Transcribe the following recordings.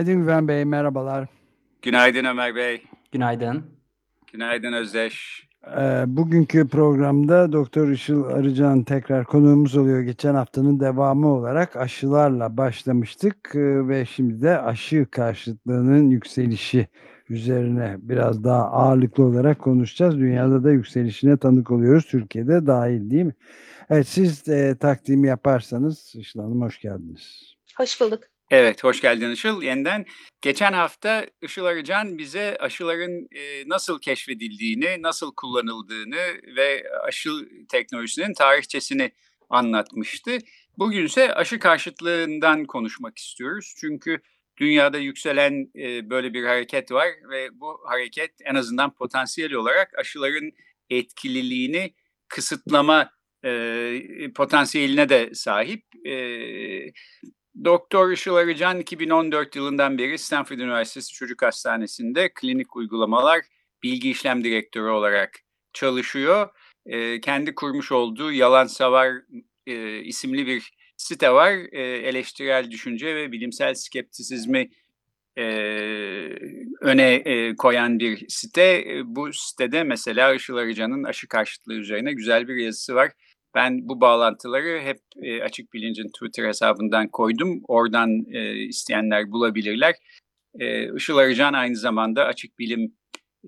Günaydın Güven Bey, merhabalar. Günaydın Ömer Bey. Günaydın. Günaydın Özdeş. Ee, bugünkü programda Doktor Işıl Arıcan tekrar konuğumuz oluyor. Geçen haftanın devamı olarak aşılarla başlamıştık ee, ve şimdi de aşı karşıtlığının yükselişi üzerine biraz daha ağırlıklı olarak konuşacağız. Dünyada da yükselişine tanık oluyoruz. Türkiye'de dahil değil mi? Evet siz de takdimi yaparsanız Işıl Hanım hoş geldiniz. Hoş bulduk. Evet, hoş geldin Işıl. Yeniden geçen hafta Işıl Arıcan bize aşıların e, nasıl keşfedildiğini, nasıl kullanıldığını ve aşı teknolojisinin tarihçesini anlatmıştı. Bugünse aşı karşıtlığından konuşmak istiyoruz. Çünkü dünyada yükselen e, böyle bir hareket var ve bu hareket en azından potansiyel olarak aşıların etkililiğini kısıtlama e, potansiyeline de sahip. E, Doktor Işıl Arıcan 2014 yılından beri Stanford Üniversitesi Çocuk Hastanesi'nde klinik uygulamalar bilgi işlem direktörü olarak çalışıyor. E, kendi kurmuş olduğu Yalan Savar e, isimli bir site var. E, eleştirel düşünce ve bilimsel skeptisizmi e, öne e, koyan bir site. E, bu sitede mesela Işıl Arıcan'ın aşı karşıtlığı üzerine güzel bir yazısı var. Ben bu bağlantıları hep e, Açık Bilinc'in Twitter hesabından koydum. Oradan e, isteyenler bulabilirler. E, Işıl Arıcan aynı zamanda Açık Bilim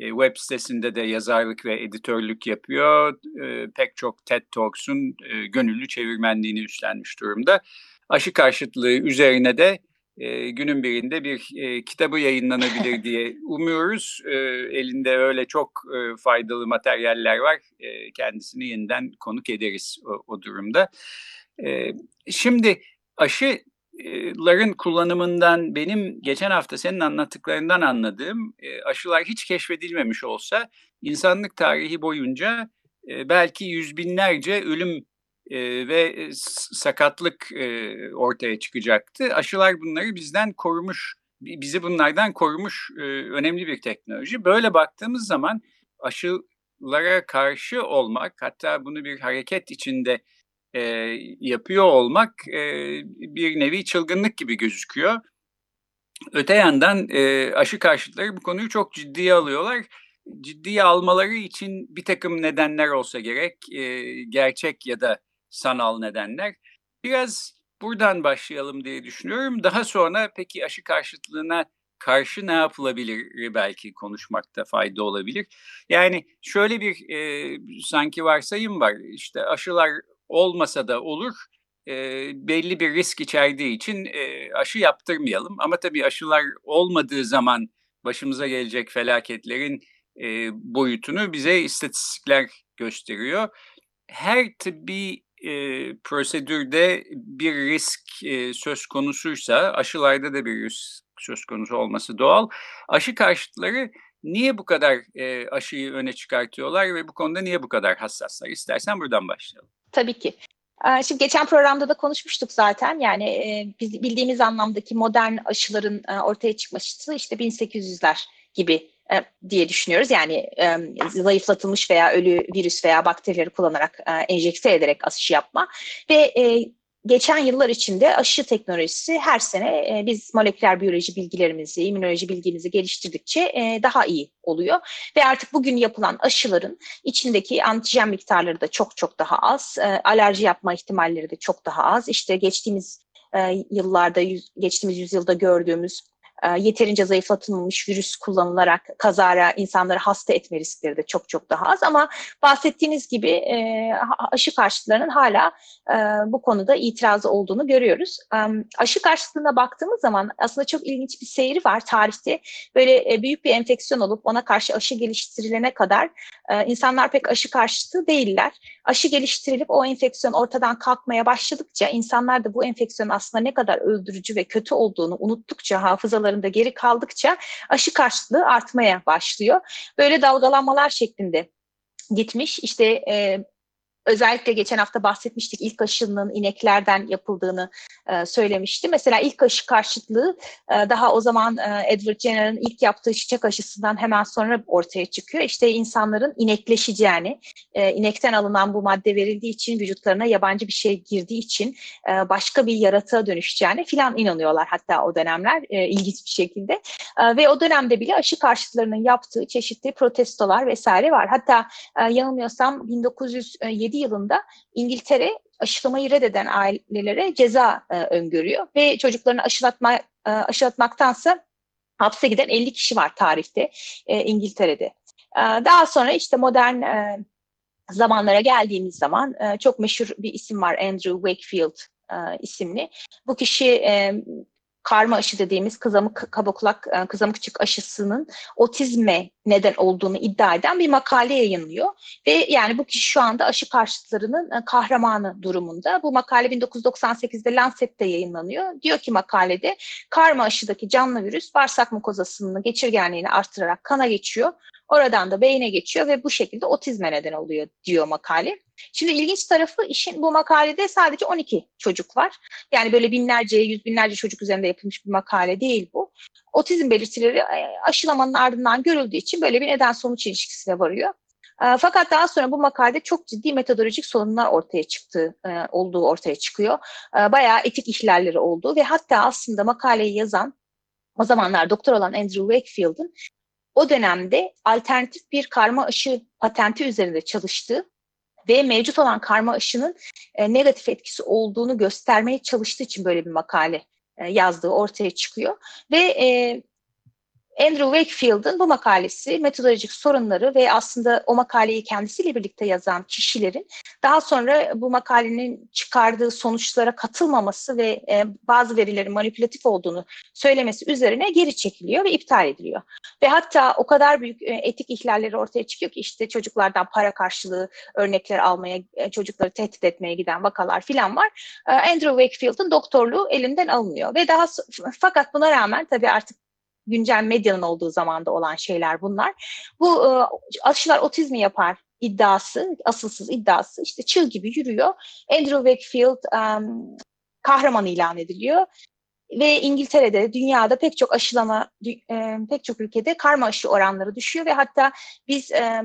e, web sitesinde de yazarlık ve editörlük yapıyor. E, pek çok TED Talks'un e, gönüllü çevirmenliğini üstlenmiş durumda. Aşı karşıtlığı üzerine de e, günün birinde bir e, kitabı yayınlanabilir diye umuyoruz. E, elinde öyle çok e, faydalı materyaller var. E, kendisini yeniden konuk ederiz o, o durumda. E, şimdi aşıların kullanımından benim geçen hafta senin anlattıklarından anladığım e, aşılar hiç keşfedilmemiş olsa insanlık tarihi boyunca e, belki yüz binlerce ölüm ve sakatlık ortaya çıkacaktı. Aşılar bunları bizden korumuş, bizi bunlardan korumuş önemli bir teknoloji. Böyle baktığımız zaman aşılara karşı olmak, hatta bunu bir hareket içinde yapıyor olmak bir nevi çılgınlık gibi gözüküyor. Öte yandan aşı karşıtları bu konuyu çok ciddiye alıyorlar ciddiye almaları için bir takım nedenler olsa gerek, gerçek ya da sanal nedenler. Biraz buradan başlayalım diye düşünüyorum. Daha sonra peki aşı karşıtlığına karşı ne yapılabilir belki konuşmakta fayda olabilir. Yani şöyle bir e, sanki varsayım var. İşte aşılar olmasa da olur. E, belli bir risk içerdiği için e, aşı yaptırmayalım. Ama tabii aşılar olmadığı zaman başımıza gelecek felaketlerin e, boyutunu bize istatistikler gösteriyor. Her tıbbi e, prosedürde bir risk e, söz konusuysa aşılarda da bir risk söz konusu olması doğal. Aşı karşıtları niye bu kadar e, aşıyı öne çıkartıyorlar ve bu konuda niye bu kadar hassaslar? İstersen buradan başlayalım. Tabii ki. Şimdi geçen programda da konuşmuştuk zaten yani biz bildiğimiz anlamdaki modern aşıların ortaya çıkması işte 1800'ler gibi diye düşünüyoruz. Yani e, zayıflatılmış veya ölü virüs veya bakterileri kullanarak e, enjekte ederek aşı yapma ve e, geçen yıllar içinde aşı teknolojisi her sene e, biz moleküler biyoloji bilgilerimizi, immünoloji bilgimizi geliştirdikçe e, daha iyi oluyor. Ve artık bugün yapılan aşıların içindeki antijen miktarları da çok çok daha az, e, alerji yapma ihtimalleri de çok daha az. İşte geçtiğimiz e, yıllarda, geçtiğimiz yüzyılda gördüğümüz e, yeterince zayıflatılmamış virüs kullanılarak kazara insanları hasta etme riskleri de çok çok daha az ama bahsettiğiniz gibi e, aşı karşıtlarının hala e, bu konuda itirazı olduğunu görüyoruz. E, aşı karşıtlığına baktığımız zaman aslında çok ilginç bir seyri var tarihte. Böyle e, büyük bir enfeksiyon olup ona karşı aşı geliştirilene kadar e, insanlar pek aşı karşıtı değiller. Aşı geliştirilip o enfeksiyon ortadan kalkmaya başladıkça insanlar da bu enfeksiyon aslında ne kadar öldürücü ve kötü olduğunu unuttukça, hafızalarında geri kaldıkça aşı karşıtlığı artmaya başlıyor. Böyle dalgalanmalar şeklinde gitmiş. İşte e, özellikle geçen hafta bahsetmiştik ilk aşının ineklerden yapıldığını e, söylemişti. Mesela ilk aşı karşıtlığı e, daha o zaman e, Edward Jenner'ın ilk yaptığı çiçek aşısından hemen sonra ortaya çıkıyor. İşte insanların inekleşeceğini, e, inekten alınan bu madde verildiği için vücutlarına yabancı bir şey girdiği için e, başka bir yaratığa dönüşeceğini filan inanıyorlar hatta o dönemler e, ilginç bir şekilde. E, ve o dönemde bile aşı karşıtlarının yaptığı çeşitli protestolar vesaire var. Hatta e, yanılmıyorsam 1907 2007 yılında İngiltere aşılamayı reddeden ailelere ceza e, öngörüyor ve çocuklarını aşılatma, e, aşılatmaktansa hapse giden 50 kişi var tarihte e, İngiltere'de. E, daha sonra işte modern e, zamanlara geldiğimiz zaman e, çok meşhur bir isim var Andrew Wakefield e, isimli. Bu kişi e, karma aşı dediğimiz kızamık kabakulak e, kızamıkçık aşısının otizme neden olduğunu iddia eden bir makale yayınlıyor. Ve yani bu kişi şu anda aşı karşıtlarının e, kahramanı durumunda. Bu makale 1998'de Lancet'te yayınlanıyor. Diyor ki makalede karma aşıdaki canlı virüs bağırsak mukozasının geçirgenliğini artırarak kana geçiyor. Oradan da beyne geçiyor ve bu şekilde otizme neden oluyor diyor makale. Şimdi ilginç tarafı işin bu makalede sadece 12 çocuk var. Yani böyle binlerce, yüz binlerce çocuk üzerinde yapılmış bir makale değil bu. Otizm belirtileri e, aşılamanın ardından görüldüğü için böyle bir neden sonuç ilişkisine varıyor. E, fakat daha sonra bu makalede çok ciddi metodolojik sorunlar ortaya çıktı, e, olduğu ortaya çıkıyor. Bayağı etik ihlalleri olduğu ve hatta aslında makaleyi yazan o zamanlar doktor olan Andrew Wakefield'ın o dönemde alternatif bir karma aşı patenti üzerinde çalıştığı ve mevcut olan karma aşının e, negatif etkisi olduğunu göstermeye çalıştığı için böyle bir makale e, yazdığı ortaya çıkıyor. Ve e, Andrew Wakefield'ın bu makalesi metodolojik sorunları ve aslında o makaleyi kendisiyle birlikte yazan kişilerin daha sonra bu makalenin çıkardığı sonuçlara katılmaması ve e, bazı verilerin manipülatif olduğunu söylemesi üzerine geri çekiliyor ve iptal ediliyor. Ve hatta o kadar büyük e, etik ihlalleri ortaya çıkıyor ki işte çocuklardan para karşılığı örnekler almaya, e, çocukları tehdit etmeye giden vakalar filan var. E, Andrew Wakefield'ın doktorluğu elinden alınıyor ve daha fakat buna rağmen tabii artık güncel medyanın olduğu zamanda olan şeyler bunlar. Bu e, aşılar otizmi yapar iddiası, asılsız iddiası işte çığ gibi yürüyor. Andrew Wakefield um, kahraman ilan ediliyor. Ve İngiltere'de, dünyada pek çok aşılama, e, pek çok ülkede karma aşı oranları düşüyor ve hatta biz e,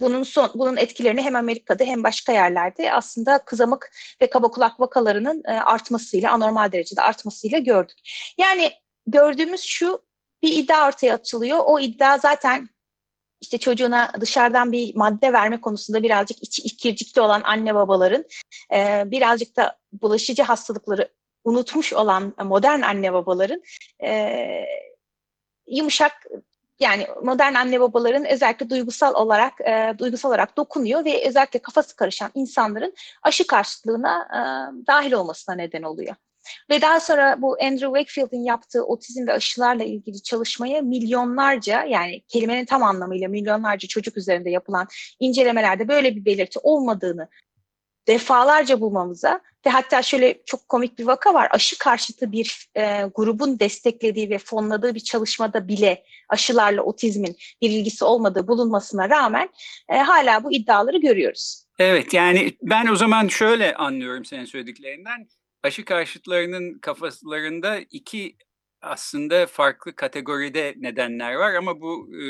bunun son, bunun etkilerini hem Amerika'da hem başka yerlerde aslında kızamık ve kaba kulak vakalarının e, artmasıyla, anormal derecede artmasıyla gördük. Yani gördüğümüz şu bir iddia ortaya atılıyor. O iddia zaten işte çocuğuna dışarıdan bir madde verme konusunda birazcık içi ikircikli olan anne babaların e, birazcık da bulaşıcı hastalıkları unutmuş olan modern anne babaların e, yumuşak yani modern anne babaların özellikle duygusal olarak e, duygusal olarak dokunuyor ve özellikle kafası karışan insanların aşı karşıtlığına e, dahil olmasına neden oluyor. Ve daha sonra bu Andrew Wakefield'in yaptığı otizm ve aşılarla ilgili çalışmaya milyonlarca yani kelimenin tam anlamıyla milyonlarca çocuk üzerinde yapılan incelemelerde böyle bir belirti olmadığını defalarca bulmamıza ve hatta şöyle çok komik bir vaka var. Aşı karşıtı bir e, grubun desteklediği ve fonladığı bir çalışmada bile aşılarla otizmin bir ilgisi olmadığı bulunmasına rağmen e, hala bu iddiaları görüyoruz. Evet yani ben o zaman şöyle anlıyorum senin söylediklerinden aşı karşıtlarının kafalarında iki aslında farklı kategoride nedenler var ama bu e,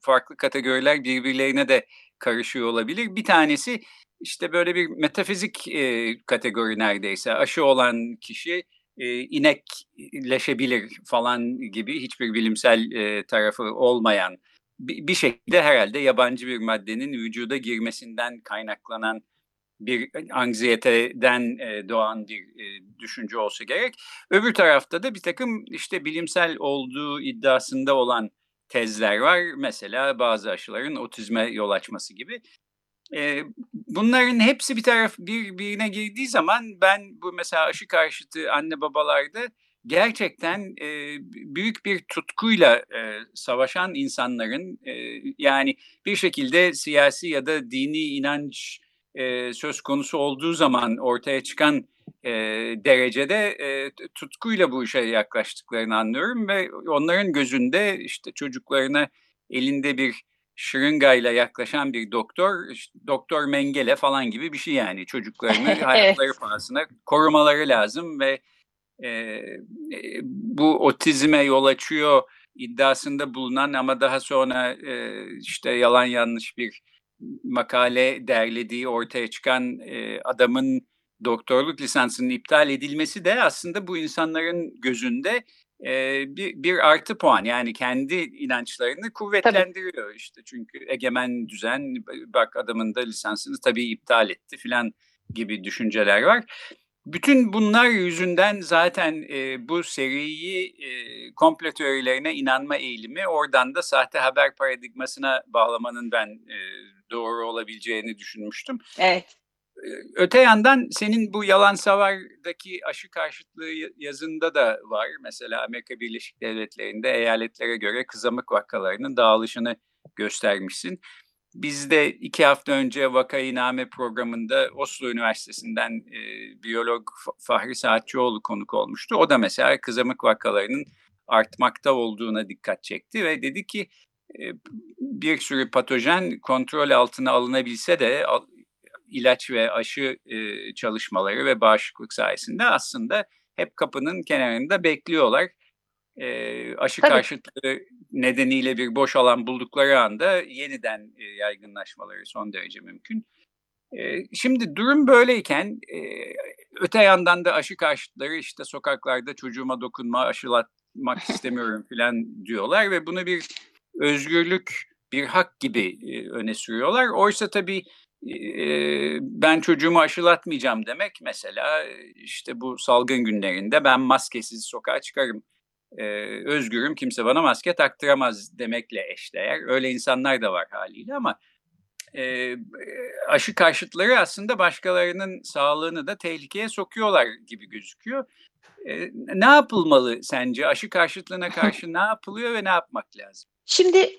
farklı kategoriler birbirlerine de karışıyor olabilir. Bir tanesi işte böyle bir metafizik e, kategori neredeyse. Aşı olan kişi e, inekleşebilir falan gibi hiçbir bilimsel e, tarafı olmayan bir şekilde herhalde yabancı bir maddenin vücuda girmesinden kaynaklanan bir anksiyeteden e, doğan bir e, düşünce olsa gerek. Öbür tarafta da bir takım işte bilimsel olduğu iddiasında olan tezler var. Mesela bazı aşıların otizme yol açması gibi. E, bunların hepsi bir taraf birbirine girdiği zaman ben bu mesela aşı karşıtı anne babalarda gerçekten büyük bir tutkuyla savaşan insanların yani bir şekilde siyasi ya da dini inanç e, söz konusu olduğu zaman ortaya çıkan e, derecede e, tutkuyla bu işe yaklaştıklarını anlıyorum ve onların gözünde işte çocuklarına elinde bir şırıngayla yaklaşan bir doktor, işte doktor Mengele falan gibi bir şey yani çocuklarını evet. hayatları pahasına korumaları lazım ve e, bu otizme yol açıyor iddiasında bulunan ama daha sonra e, işte yalan yanlış bir makale derlediği ortaya çıkan e, adamın doktorluk lisansının iptal edilmesi de aslında bu insanların gözünde e, bir, bir artı puan yani kendi inançlarını kuvvetlendiriyor tabii. işte çünkü egemen düzen bak adamın da lisansını tabii iptal etti filan gibi düşünceler var. Bütün bunlar yüzünden zaten e, bu seriyi e, komplo teorilerine inanma eğilimi oradan da sahte haber paradigmasına bağlamanın ben e, doğru olabileceğini düşünmüştüm. Evet. Öte yandan senin bu yalan savardaki aşı karşıtlığı yazında da var. Mesela Amerika Birleşik Devletleri'nde eyaletlere göre kızamık vakalarının dağılışını göstermişsin. Biz de iki hafta önce Vakayiname programında Oslo Üniversitesi'nden e, biyolog Fahri Saatçıoğlu konuk olmuştu. O da mesela kızamık vakalarının artmakta olduğuna dikkat çekti ve dedi ki bir sürü patojen kontrol altına alınabilse de ilaç ve aşı çalışmaları ve bağışıklık sayesinde aslında hep kapının kenarında bekliyorlar. E, aşı Tabii. karşıtlığı nedeniyle bir boş alan buldukları anda yeniden e, yaygınlaşmaları son derece mümkün. E, şimdi durum böyleyken e, öte yandan da aşı karşıtları işte sokaklarda çocuğuma dokunma, aşılatmak istemiyorum falan diyorlar ve bunu bir özgürlük, bir hak gibi e, öne sürüyorlar. Oysa tabii ben çocuğumu aşılatmayacağım demek mesela işte bu salgın günlerinde ben maskesiz sokağa çıkarım özgürüm kimse bana maske taktıramaz demekle eşdeğer. Öyle insanlar da var haliyle ama aşı karşıtları aslında başkalarının sağlığını da tehlikeye sokuyorlar gibi gözüküyor. ne yapılmalı sence? Aşı karşıtlığına karşı ne yapılıyor ve ne yapmak lazım? Şimdi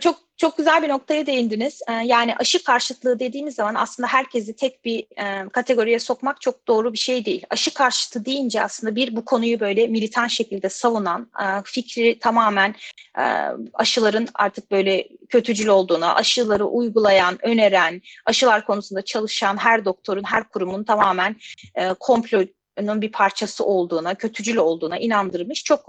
çok çok güzel bir noktaya değindiniz. Yani aşı karşıtlığı dediğimiz zaman aslında herkesi tek bir kategoriye sokmak çok doğru bir şey değil. Aşı karşıtı deyince aslında bir bu konuyu böyle militan şekilde savunan, fikri tamamen aşıların artık böyle kötücül olduğuna, aşıları uygulayan, öneren, aşılar konusunda çalışan her doktorun, her kurumun tamamen komplonun bir parçası olduğuna, kötücül olduğuna inandırmış çok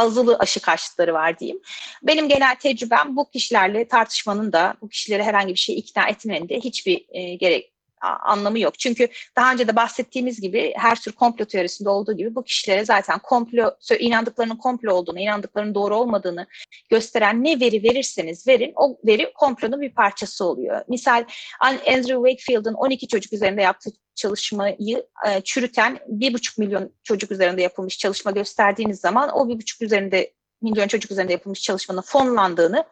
azılı aşı karşıtları var diyeyim. Benim genel tecrübem bu kişilerle tartışmanın da bu kişileri herhangi bir şey ikna etmenin de hiçbir e, gerek anlamı yok. Çünkü daha önce de bahsettiğimiz gibi her tür komplo teorisinde olduğu gibi bu kişilere zaten komplo inandıklarının komplo olduğunu, inandıklarının doğru olmadığını gösteren ne veri verirseniz verin o veri komplonun bir parçası oluyor. Misal Andrew Wakefield'ın 12 çocuk üzerinde yaptığı çalışmayı e, çürüten 1,5 milyon çocuk üzerinde yapılmış çalışma gösterdiğiniz zaman o 1,5 üzerinde milyon çocuk üzerinde yapılmış çalışmanın fonlandığını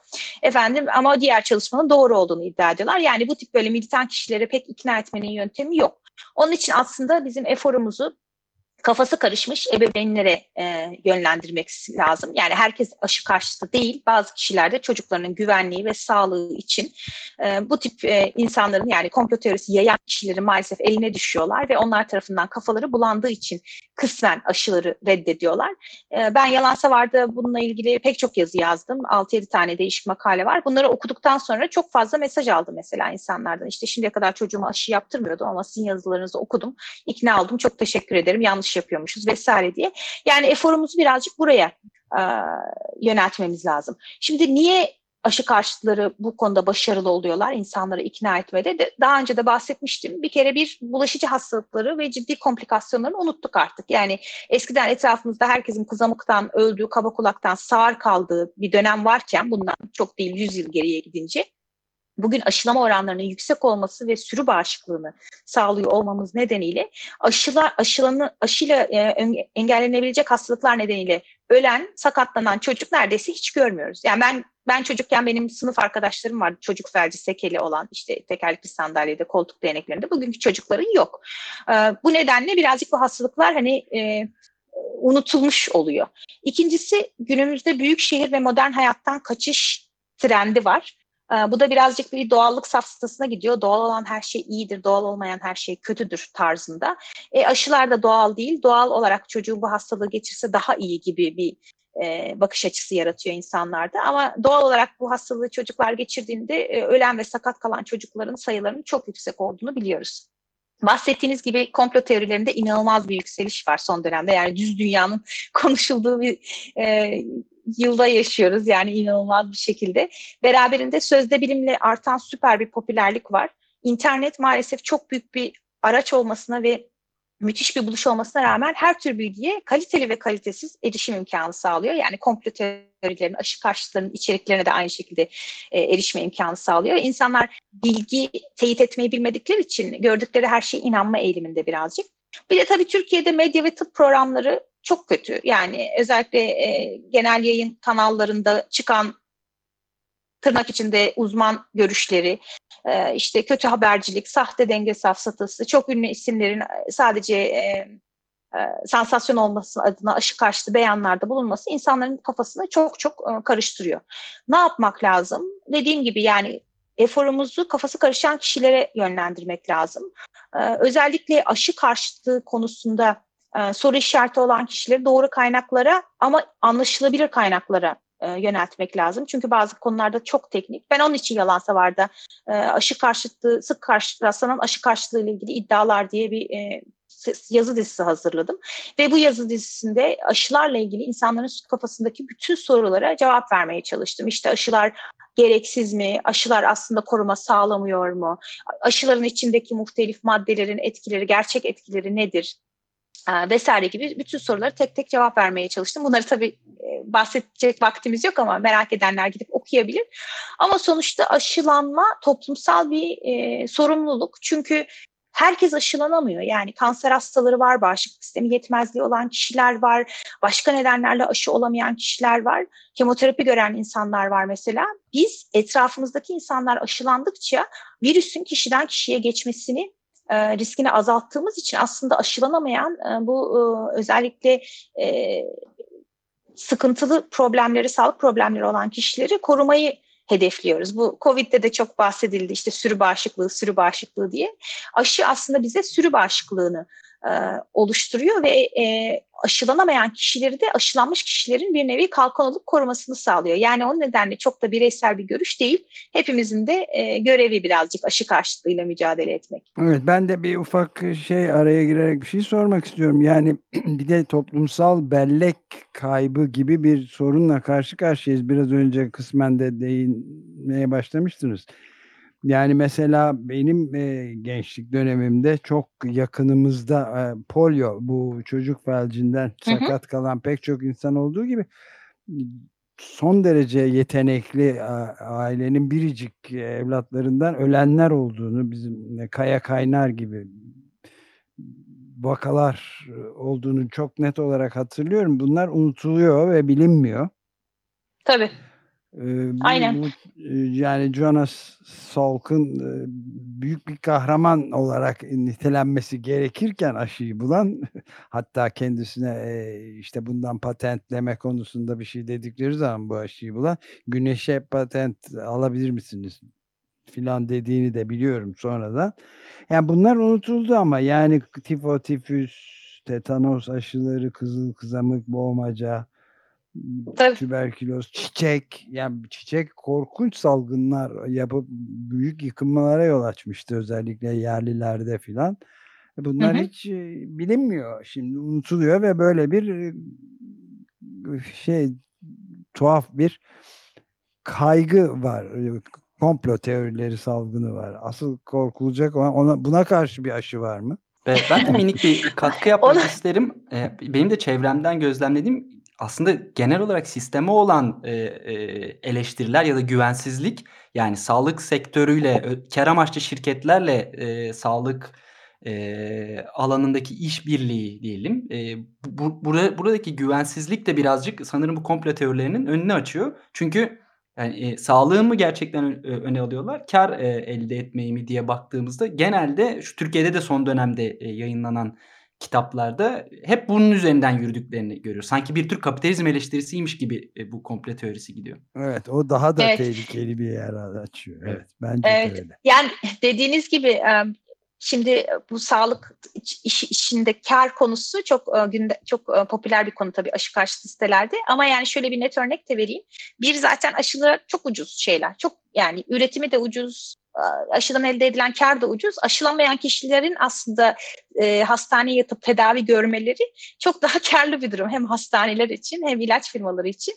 efendim ama diğer çalışmanın doğru olduğunu iddia ediyorlar. Yani bu tip böyle militan kişileri pek ikna etmenin yöntemi yok. Onun için aslında bizim eforumuzu kafası karışmış ebeveynlere e, yönlendirmek lazım. Yani herkes aşı karşıtı değil. Bazı kişiler de çocuklarının güvenliği ve sağlığı için e, bu tip e, insanların yani komplo teorisi yayan kişileri maalesef eline düşüyorlar ve onlar tarafından kafaları bulandığı için kısmen aşıları reddediyorlar. E, ben Yalansa vardı bununla ilgili pek çok yazı yazdım. 6-7 tane değişik makale var. Bunları okuduktan sonra çok fazla mesaj aldım mesela insanlardan. İşte şimdiye kadar çocuğuma aşı yaptırmıyordum ama sizin yazılarınızı okudum. İkna oldum. Çok teşekkür ederim. Yanlış yapıyormuşuz vesaire diye. Yani eforumuzu birazcık buraya e, yöneltmemiz lazım. Şimdi niye aşı karşıtları bu konuda başarılı oluyorlar insanları ikna etmede. De, daha önce de bahsetmiştim. Bir kere bir bulaşıcı hastalıkları ve ciddi komplikasyonları unuttuk artık. Yani eskiden etrafımızda herkesin kızamıktan öldüğü, kaba kulaktan sağır kaldığı bir dönem varken bundan çok değil 100 yıl geriye gidince bugün aşılama oranlarının yüksek olması ve sürü bağışıklığını sağlıyor olmamız nedeniyle aşılar aşılanı aşıyla e, engellenebilecek hastalıklar nedeniyle ölen, sakatlanan çocuk neredeyse hiç görmüyoruz. Yani ben ben çocukken benim sınıf arkadaşlarım vardı çocuk felci sekeli olan işte tekerlekli sandalyede koltuk değneklerinde bugünkü çocukların yok. Ee, bu nedenle birazcık bu hastalıklar hani e, unutulmuş oluyor. İkincisi günümüzde büyük şehir ve modern hayattan kaçış trendi var. Ee, bu da birazcık bir doğallık safsasına gidiyor. Doğal olan her şey iyidir, doğal olmayan her şey kötüdür tarzında. E, aşılar da doğal değil. Doğal olarak çocuğu bu hastalığı geçirse daha iyi gibi bir e, bakış açısı yaratıyor insanlarda. Ama doğal olarak bu hastalığı çocuklar geçirdiğinde e, ölen ve sakat kalan çocukların sayılarının çok yüksek olduğunu biliyoruz. Bahsettiğiniz gibi komplo teorilerinde inanılmaz bir yükseliş var son dönemde. Yani düz dünyanın konuşulduğu bir e, yılda yaşıyoruz yani inanılmaz bir şekilde. Beraberinde sözde bilimle artan süper bir popülerlik var. İnternet maalesef çok büyük bir araç olmasına ve müthiş bir buluş olmasına rağmen her tür bilgiye kaliteli ve kalitesiz erişim imkanı sağlıyor. Yani komplo teorilerinin, aşı karşıtlarının içeriklerine de aynı şekilde e, erişme imkanı sağlıyor. İnsanlar bilgi teyit etmeyi bilmedikleri için gördükleri her şeye inanma eğiliminde birazcık. Bir de tabii Türkiye'de medya ve tıp programları çok kötü. Yani özellikle e, genel yayın kanallarında çıkan tırnak içinde uzman görüşleri, e, işte kötü habercilik, sahte denge safsatası, çok ünlü isimlerin e, sadece e, e, sansasyon olması adına aşı karşıtı beyanlarda bulunması insanların kafasını çok çok e, karıştırıyor. Ne yapmak lazım? Dediğim gibi yani eforumuzu kafası karışan kişilere yönlendirmek lazım. Özellikle aşı karşıtı konusunda soru işareti olan kişileri doğru kaynaklara ama anlaşılabilir kaynaklara e, yöneltmek lazım. Çünkü bazı konularda çok teknik. Ben onun için yalan savarda e, aşı karşıtlığı, sık karşı rastlanan aşı karşıtlığı ile ilgili iddialar diye bir e, yazı dizisi hazırladım. Ve bu yazı dizisinde aşılarla ilgili insanların kafasındaki bütün sorulara cevap vermeye çalıştım. İşte aşılar gereksiz mi? Aşılar aslında koruma sağlamıyor mu? Aşıların içindeki muhtelif maddelerin etkileri, gerçek etkileri nedir? Vesaire gibi bütün soruları tek tek cevap vermeye çalıştım. Bunları tabii e, bahsedecek vaktimiz yok ama merak edenler gidip okuyabilir. Ama sonuçta aşılanma toplumsal bir e, sorumluluk. Çünkü herkes aşılanamıyor. Yani kanser hastaları var, bağışıklık sistemi yetmezliği olan kişiler var, başka nedenlerle aşı olamayan kişiler var, kemoterapi gören insanlar var mesela. Biz etrafımızdaki insanlar aşılandıkça virüsün kişiden kişiye geçmesini e, riskini azalttığımız için aslında aşılanamayan e, bu e, özellikle e, sıkıntılı problemleri, sağlık problemleri olan kişileri korumayı hedefliyoruz. Bu Covid'de de çok bahsedildi işte sürü bağışıklığı, sürü bağışıklığı diye. Aşı aslında bize sürü bağışıklığını e, oluşturuyor ve e, aşılanamayan kişileri de aşılanmış kişilerin bir nevi kalkan olup korumasını sağlıyor. Yani o nedenle çok da bireysel bir görüş değil. Hepimizin de e, görevi birazcık aşı karşıtlığıyla mücadele etmek. Evet ben de bir ufak şey araya girerek bir şey sormak istiyorum. Yani bir de toplumsal bellek kaybı gibi bir sorunla karşı karşıyayız. Biraz önce kısmen de değinmeye başlamıştınız. Yani mesela benim e, gençlik dönemimde çok yakınımızda e, polio bu çocuk felcinden sakat kalan pek çok insan olduğu gibi son derece yetenekli ailenin biricik evlatlarından ölenler olduğunu bizim Kaya Kaynar gibi vakalar olduğunu çok net olarak hatırlıyorum. Bunlar unutuluyor ve bilinmiyor. Tabii. Aynen. Bu, yani Jonas Salk'ın büyük bir kahraman olarak nitelenmesi gerekirken aşıyı bulan hatta kendisine işte bundan patentleme konusunda bir şey dedikleri zaman bu aşıyı bulan güneşe patent alabilir misiniz filan dediğini de biliyorum sonradan. Yani bunlar unutuldu ama yani tifo, tifüs, tetanos aşıları, kızıl kızamık, boğmaca, Tabii. tüberküloz, çiçek yani çiçek korkunç salgınlar yapıp büyük yıkılmalara yol açmıştı özellikle yerlilerde filan. E, bunlar hı hı. hiç bilinmiyor şimdi unutuluyor ve böyle bir şey tuhaf bir kaygı var. Komplo teorileri salgını var. Asıl korkulacak olan ona, buna karşı bir aşı var mı? Ben de minik bir katkı yapmak isterim. Benim de çevremden gözlemlediğim aslında genel olarak sisteme olan e, e, eleştiriler ya da güvensizlik yani sağlık sektörüyle, kar amaçlı şirketlerle e, sağlık e, alanındaki işbirliği diyelim. E, bu, bura, buradaki güvensizlik de birazcık sanırım bu komplo teorilerinin önünü açıyor. Çünkü yani e, sağlığı gerçekten öne alıyorlar, kar e, elde etmeyi mi diye baktığımızda genelde şu Türkiye'de de son dönemde e, yayınlanan kitaplarda hep bunun üzerinden yürüdüklerini görüyoruz. Sanki bir tür kapitalizm eleştirisiymiş gibi e, bu komple teorisi gidiyor. Evet o daha da evet. tehlikeli bir yer açıyor. Evet, evet bence evet. öyle. Yani dediğiniz gibi Şimdi bu sağlık iş, işinde kar konusu çok günde çok popüler bir konu tabii aşı karşıtı sitelerde. Ama yani şöyle bir net örnek de vereyim. Bir zaten aşılar çok ucuz şeyler. Çok yani üretimi de ucuz, aşıdan elde edilen kar da ucuz. Aşılanmayan kişilerin aslında e, hastaneye yatıp tedavi görmeleri çok daha karlı bir durum. Hem hastaneler için hem ilaç firmaları için.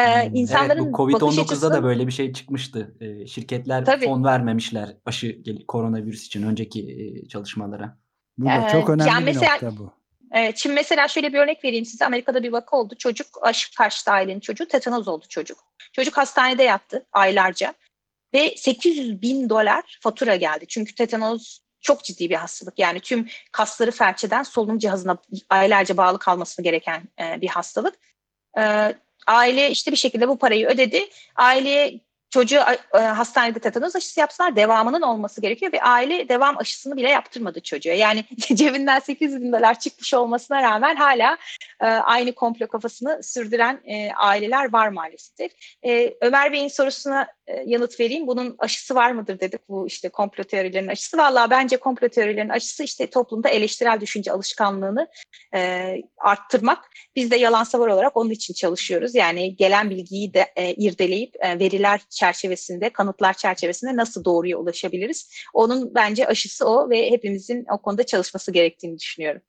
E, insanların evet, bu Covid-19'da açısı... da böyle bir şey çıkmıştı. E, şirketler Tabii. fon vermemişler aşı koronavirüs için önceki e, çalışmalara. Bu da çok önemli yani bir mesela, nokta bu. Evet, şimdi mesela şöyle bir örnek vereyim size. Amerika'da bir vaka oldu. Çocuk aşı karşıtı ailenin çocuğu tetanoz oldu çocuk. Çocuk hastanede yattı aylarca ve 800 bin dolar fatura geldi. Çünkü tetanoz çok ciddi bir hastalık. Yani tüm kasları felç eden solunum cihazına aylarca bağlı kalması gereken e, bir hastalık. E, aile işte bir şekilde bu parayı ödedi. Aileye çocuğu e, hastanede tetanoz aşısı yapsalar devamının olması gerekiyor ve aile devam aşısını bile yaptırmadı çocuğa. Yani cebinden 8 bin dolar çıkmış olmasına rağmen hala e, aynı komplo kafasını sürdüren e, aileler var maalesef. Ömer Bey'in sorusuna yanıt vereyim. Bunun aşısı var mıdır dedik bu işte komplo teorilerinin aşısı. Valla bence komplo teorilerinin aşısı işte toplumda eleştirel düşünce alışkanlığını e, arttırmak. Biz de yalan savar olarak onun için çalışıyoruz. Yani gelen bilgiyi de e, irdeleyip e, veriler çerçevesinde, kanıtlar çerçevesinde nasıl doğruya ulaşabiliriz? Onun bence aşısı o ve hepimizin o konuda çalışması gerektiğini düşünüyorum.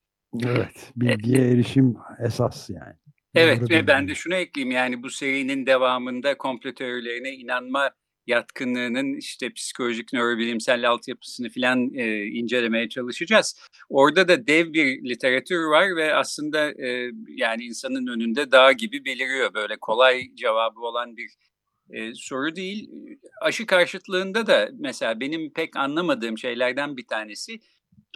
Evet, bilgiye erişim esas yani. Evet Doğru ve ben de şunu ekleyeyim yani bu serinin devamında komplo teorilerine inanma yatkınlığının işte psikolojik nörobilimsel altyapısını filan e, incelemeye çalışacağız. Orada da dev bir literatür var ve aslında e, yani insanın önünde dağ gibi beliriyor böyle kolay cevabı olan bir e, soru değil. Aşı karşıtlığında da mesela benim pek anlamadığım şeylerden bir tanesi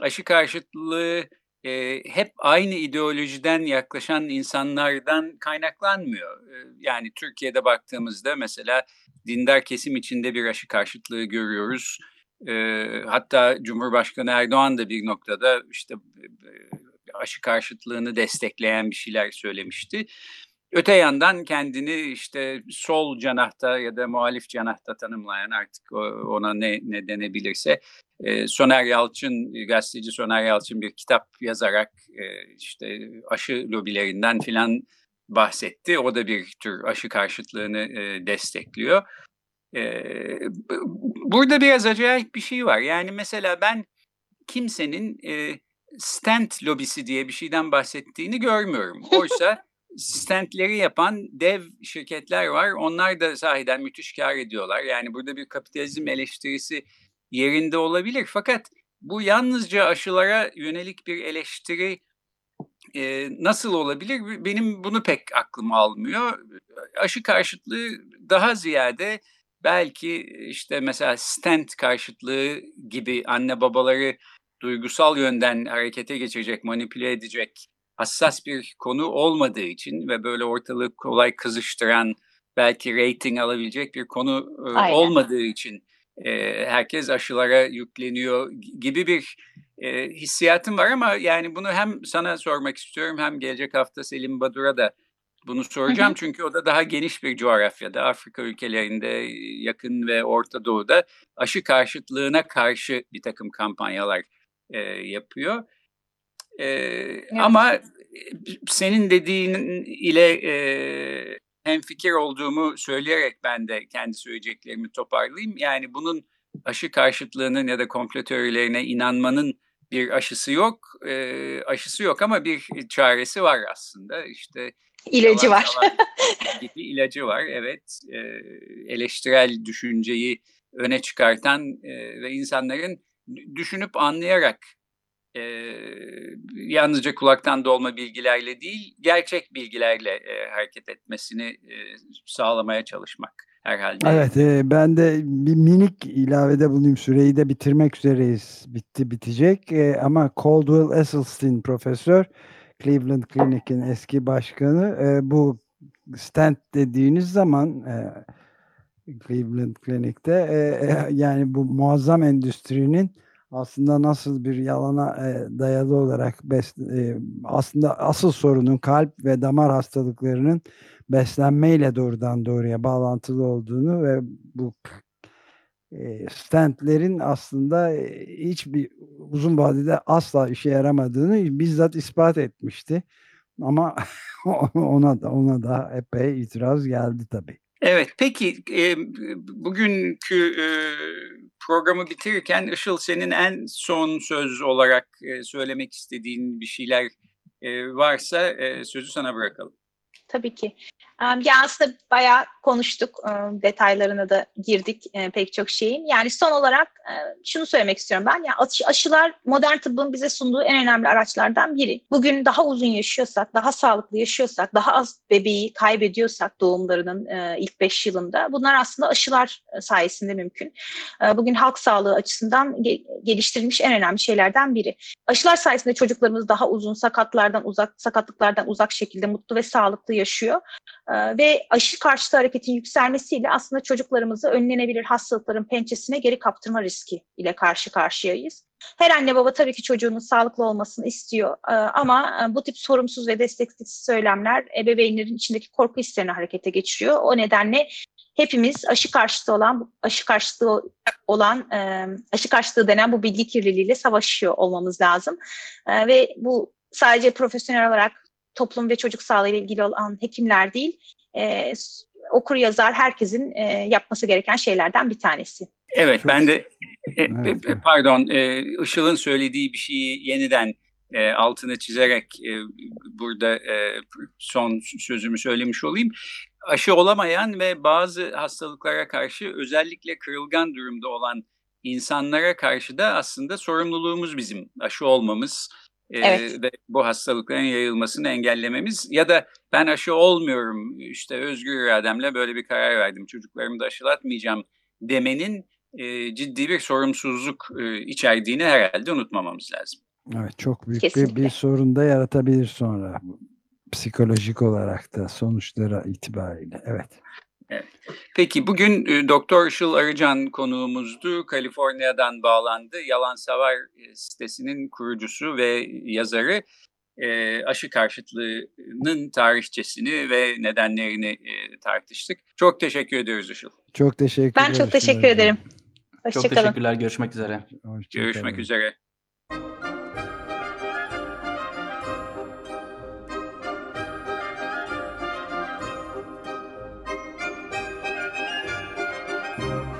aşı karşıtlığı e, hep aynı ideolojiden yaklaşan insanlardan kaynaklanmıyor. E, yani Türkiye'de baktığımızda mesela dindar kesim içinde bir aşı karşıtlığı görüyoruz. E, hatta Cumhurbaşkanı Erdoğan da bir noktada işte aşı karşıtlığını destekleyen bir şeyler söylemişti. Öte yandan kendini işte sol canahta ya da muhalif canahta tanımlayan artık ona ne, ne denebilirse e, Soner Yalçın, gazeteci Soner Yalçın bir kitap yazarak e, işte aşı lobilerinden filan bahsetti. O da bir tür aşı karşıtlığını e, destekliyor. Burada biraz acayip bir şey var. Yani mesela ben kimsenin stent lobisi diye bir şeyden bahsettiğini görmüyorum. Oysa stentleri yapan dev şirketler var. Onlar da sahiden müthiş kar ediyorlar. Yani burada bir kapitalizm eleştirisi yerinde olabilir. Fakat bu yalnızca aşılara yönelik bir eleştiri e, nasıl olabilir? Benim bunu pek aklım almıyor. Aşı karşıtlığı daha ziyade belki işte mesela stent karşıtlığı gibi anne babaları duygusal yönden harekete geçecek, manipüle edecek hassas bir konu olmadığı için ve böyle ortalık kolay kızıştıran belki rating alabilecek bir konu Aynen. olmadığı için e, herkes aşılara yükleniyor gibi bir e, hissiyatım var ama yani bunu hem sana sormak istiyorum hem gelecek hafta Selim Badur'a da bunu soracağım. Çünkü o da daha geniş bir coğrafyada Afrika ülkelerinde yakın ve Orta Doğu'da aşı karşıtlığına karşı bir takım kampanyalar e, yapıyor. E, evet. Ama senin dediğin ile e, hem fikir olduğumu söyleyerek ben de kendi söyleyeceklerimi toparlayayım. Yani bunun aşı karşıtlığının ya da komplo teorilerine inanmanın bir aşısı yok. E, aşısı yok ama bir çaresi var aslında. İşte ilacı var. gibi ilacı var. Evet. E, eleştirel düşünceyi öne çıkartan e, ve insanların düşünüp anlayarak e, yalnızca kulaktan dolma bilgilerle değil, gerçek bilgilerle e, hareket etmesini e, sağlamaya çalışmak herhalde. Evet, e, ben de bir minik ilavede bulunayım. Süreyi de bitirmek üzereyiz. Bitti, bitecek. E, ama Caldwell Esselstyn profesör, Cleveland Clinic'in eski başkanı, e, bu stent dediğiniz zaman e, Cleveland Clinic'te e, e, yani bu muazzam endüstrinin aslında nasıl bir yalana e, dayalı olarak bes, e, aslında asıl sorunun kalp ve damar hastalıklarının beslenmeyle doğrudan doğruya bağlantılı olduğunu ve bu e, stentlerin aslında e, hiçbir uzun vadede asla işe yaramadığını bizzat ispat etmişti. Ama ona da ona da epey itiraz geldi tabii. Evet, peki e, bugünkü e, programı bitirirken Işıl senin en son söz olarak e, söylemek istediğin bir şeyler e, varsa e, sözü sana bırakalım. Tabii ki. Ya aslında bayağı konuştuk, detaylarına da girdik pek çok şeyin. Yani son olarak şunu söylemek istiyorum ben. Yani aşılar modern tıbbın bize sunduğu en önemli araçlardan biri. Bugün daha uzun yaşıyorsak, daha sağlıklı yaşıyorsak, daha az bebeği kaybediyorsak doğumlarının ilk 5 yılında bunlar aslında aşılar sayesinde mümkün. Bugün halk sağlığı açısından geliştirilmiş en önemli şeylerden biri. Aşılar sayesinde çocuklarımız daha uzun sakatlardan uzak, sakatlıklardan uzak şekilde mutlu ve sağlıklı yaşıyor. Ee, ve aşı karşıtı hareketin yükselmesiyle aslında çocuklarımızı önlenebilir hastalıkların pençesine geri kaptırma riski ile karşı karşıyayız. Her anne baba tabii ki çocuğunun sağlıklı olmasını istiyor ee, ama e, bu tip sorumsuz ve desteksiz söylemler ebeveynlerin içindeki korku hislerini harekete geçiriyor. O nedenle hepimiz aşı karşıtı olan aşı karşıtı olan e, aşı karşıtı denen bu bilgi kirliliğiyle savaşıyor olmamız lazım. Ee, ve bu sadece profesyonel olarak toplum ve çocuk sağlığı ile ilgili olan hekimler değil, e, okur yazar herkesin e, yapması gereken şeylerden bir tanesi. Evet, ben de e, e, pardon, e, Işıl'ın söylediği bir şeyi yeniden e, altını çizerek e, burada e, son sözümü söylemiş olayım. Aşı olamayan ve bazı hastalıklara karşı özellikle kırılgan durumda olan insanlara karşı da aslında sorumluluğumuz bizim aşı olmamız, evet. ve bu hastalıkların yayılmasını engellememiz ya da ben aşı olmuyorum işte özgür irademle böyle bir karar verdim çocuklarımı da aşılatmayacağım demenin e, ciddi bir sorumsuzluk e, içerdiğini herhalde unutmamamız lazım. Evet çok büyük bir, bir sorun da yaratabilir sonra psikolojik olarak da sonuçlara itibariyle evet. Evet. Peki bugün e, Doktor Işıl Arıcan konuğumuzdu. Kaliforniya'dan bağlandı. Yalan Savar e, sitesinin kurucusu ve yazarı. E, aşı karşıtlığının tarihçesini ve nedenlerini e, tartıştık. Çok teşekkür ediyoruz Işıl. Çok teşekkür Ben çok teşekkür ederim. Hoşçakalın. Çok teşekkürler. Görüşmek üzere. Hoşçakalın. Görüşmek üzere.